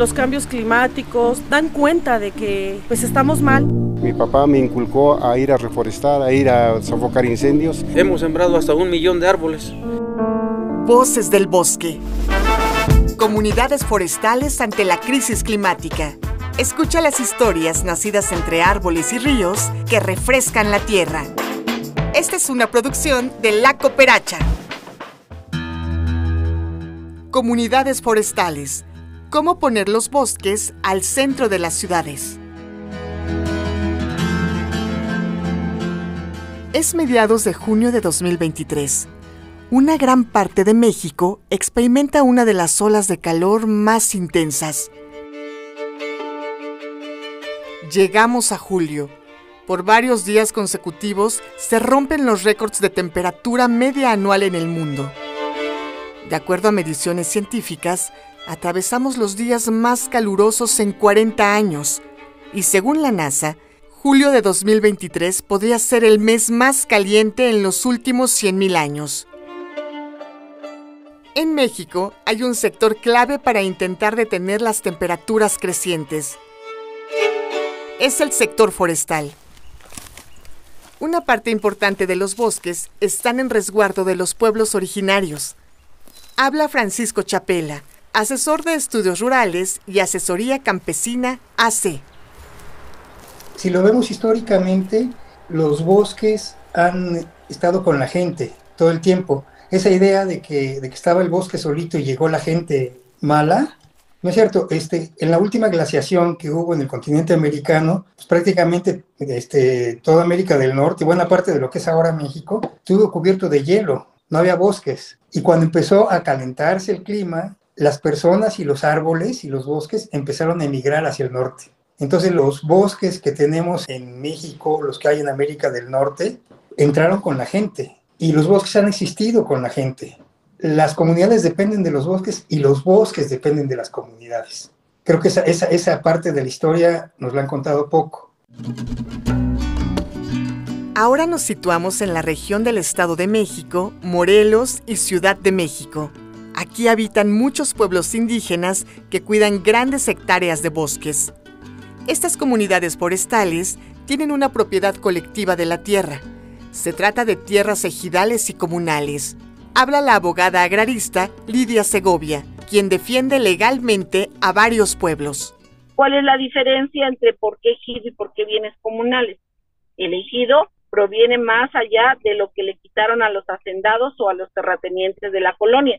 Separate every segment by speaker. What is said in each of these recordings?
Speaker 1: los cambios climáticos dan cuenta de que pues estamos mal.
Speaker 2: Mi papá me inculcó a ir a reforestar, a ir a sofocar incendios.
Speaker 3: Hemos sembrado hasta un millón de árboles.
Speaker 4: Voces del bosque. Comunidades forestales ante la crisis climática. Escucha las historias nacidas entre árboles y ríos que refrescan la tierra. Esta es una producción de La Cooperacha. Comunidades forestales. Cómo poner los bosques al centro de las ciudades. Es mediados de junio de 2023. Una gran parte de México experimenta una de las olas de calor más intensas. Llegamos a julio. Por varios días consecutivos se rompen los récords de temperatura media anual en el mundo. De acuerdo a mediciones científicas, atravesamos los días más calurosos en 40 años y según la NASA, julio de 2023 podría ser el mes más caliente en los últimos 100.000 años. En México hay un sector clave para intentar detener las temperaturas crecientes. Es el sector forestal. Una parte importante de los bosques están en resguardo de los pueblos originarios, habla Francisco Chapela, asesor de estudios rurales y asesoría campesina AC.
Speaker 5: Si lo vemos históricamente, los bosques han estado con la gente todo el tiempo. Esa idea de que, de que estaba el bosque solito y llegó la gente mala, no es cierto. Este, en la última glaciación que hubo en el continente americano, pues prácticamente este, toda América del Norte y buena parte de lo que es ahora México estuvo cubierto de hielo no había bosques. Y cuando empezó a calentarse el clima, las personas y los árboles y los bosques empezaron a emigrar hacia el norte. Entonces los bosques que tenemos en México, los que hay en América del Norte, entraron con la gente. Y los bosques han existido con la gente. Las comunidades dependen de los bosques y los bosques dependen de las comunidades. Creo que esa, esa, esa parte de la historia nos la han contado poco.
Speaker 4: Ahora nos situamos en la región del Estado de México, Morelos y Ciudad de México. Aquí habitan muchos pueblos indígenas que cuidan grandes hectáreas de bosques. Estas comunidades forestales tienen una propiedad colectiva de la tierra. Se trata de tierras ejidales y comunales. Habla la abogada agrarista Lidia Segovia, quien defiende legalmente a varios pueblos.
Speaker 6: ¿Cuál es la diferencia entre por qué ejido y por qué bienes comunales? El ejido proviene más allá de lo que le quitaron a los hacendados o a los terratenientes de la colonia.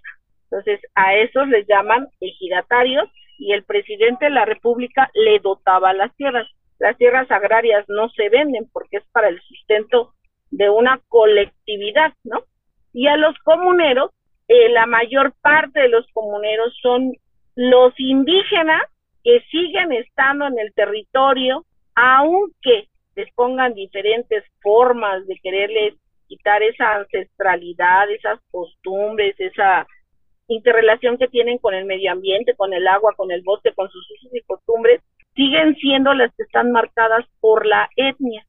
Speaker 6: Entonces, a esos les llaman ejidatarios y el presidente de la República le dotaba las tierras. Las tierras agrarias no se venden porque es para el sustento de una colectividad, ¿no? Y a los comuneros, eh, la mayor parte de los comuneros son los indígenas que siguen estando en el territorio, aunque les pongan diferentes formas de quererles quitar esa ancestralidad, esas costumbres, esa interrelación que tienen con el medio ambiente, con el agua, con el bosque, con sus usos y costumbres, siguen siendo las que están marcadas por la etnia.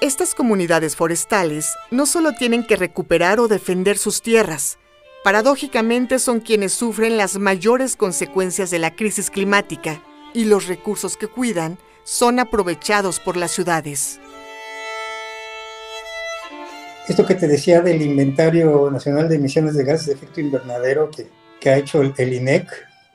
Speaker 4: Estas comunidades forestales no solo tienen que recuperar o defender sus tierras, paradójicamente son quienes sufren las mayores consecuencias de la crisis climática y los recursos que cuidan son aprovechados por las ciudades.
Speaker 5: Esto que te decía del Inventario Nacional de Emisiones de Gases de Efecto Invernadero que, que ha hecho el, INEC,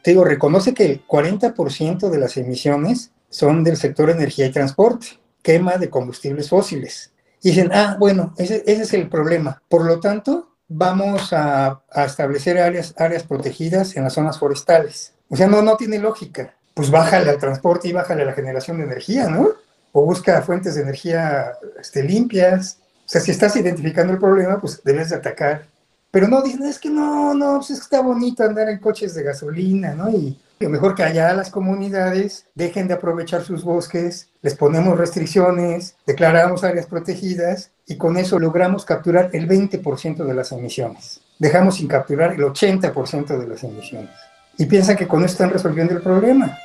Speaker 5: te digo, reconoce que el 40% de las emisiones son del sector energía y transporte, quema de combustibles fósiles. Dicen, ah, bueno, ese, ese es el problema. Por lo tanto, vamos a, establecer áreas, áreas protegidas en las zonas forestales. O sea, no, no tiene lógica. Pues bájale al transporte y bájale a la generación de energía, ¿no? O busca fuentes de energía este, limpias. O sea, si estás identificando el problema, pues debes de atacar. Pero no, dicen, es que no, no, pues es que está bonito andar en coches de gasolina, ¿no? Y lo mejor que allá las comunidades dejen de aprovechar sus bosques, les ponemos restricciones, declaramos áreas protegidas y con eso logramos capturar el 20% de las emisiones. Dejamos sin capturar el 80% de las emisiones. Y piensan que con eso están resolviendo el problema.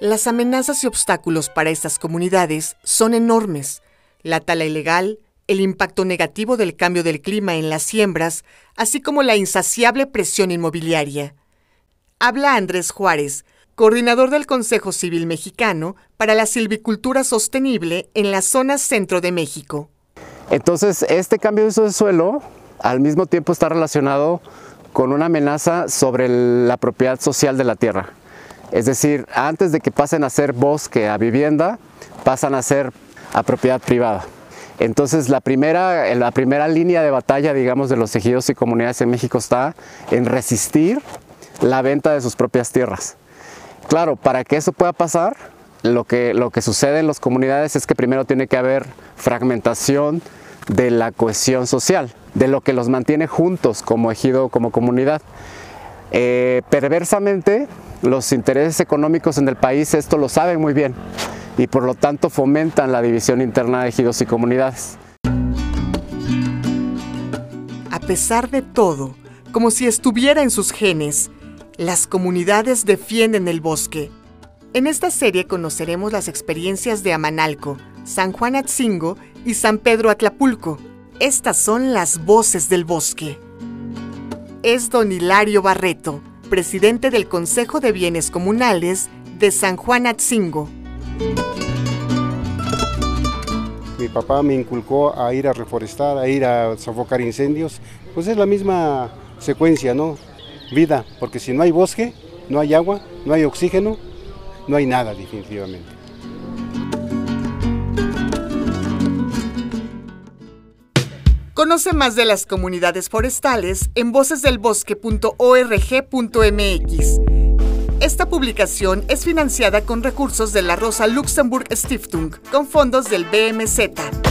Speaker 4: Las amenazas y obstáculos para estas comunidades son enormes. La tala ilegal, el impacto negativo del cambio del clima en las siembras, así como la insaciable presión inmobiliaria. Habla Andrés Juárez, coordinador del Consejo Civil Mexicano para la Silvicultura Sostenible en la zona centro de México.
Speaker 7: Entonces, este cambio de uso de suelo al mismo tiempo está relacionado con una amenaza sobre la propiedad social de la tierra. Es decir, antes de que pasen a ser bosque a vivienda, pasan a ser a propiedad privada. Entonces la primera, la primera línea de batalla, digamos, de los ejidos y comunidades en México está en resistir la venta de sus propias tierras. Claro, para que eso pueda pasar, lo que, lo que sucede en las comunidades es que primero tiene que haber fragmentación de la cohesión social, de lo que los mantiene juntos como ejido, como comunidad. Eh, perversamente, los intereses económicos en el país esto lo saben muy bien y por lo tanto fomentan la división interna de ejidos y comunidades.
Speaker 4: A pesar de todo, como si estuviera en sus genes, las comunidades defienden el bosque. En esta serie conoceremos las experiencias de Amanalco, San Juan Atzingo y San Pedro Atlapulco. Estas son las voces del bosque. Es don Hilario Barreto, presidente del Consejo de Bienes Comunales de San Juan Atzingo.
Speaker 2: Mi papá me inculcó a ir a reforestar, a ir a sofocar incendios. Pues es la misma secuencia, ¿no? Vida, porque si no hay bosque, no hay agua, no hay oxígeno, no hay nada definitivamente.
Speaker 4: Conoce más de las comunidades forestales en vocesdelbosque.org.mx. Esta publicación es financiada con recursos de la Rosa Luxemburg Stiftung, con fondos del BMZ.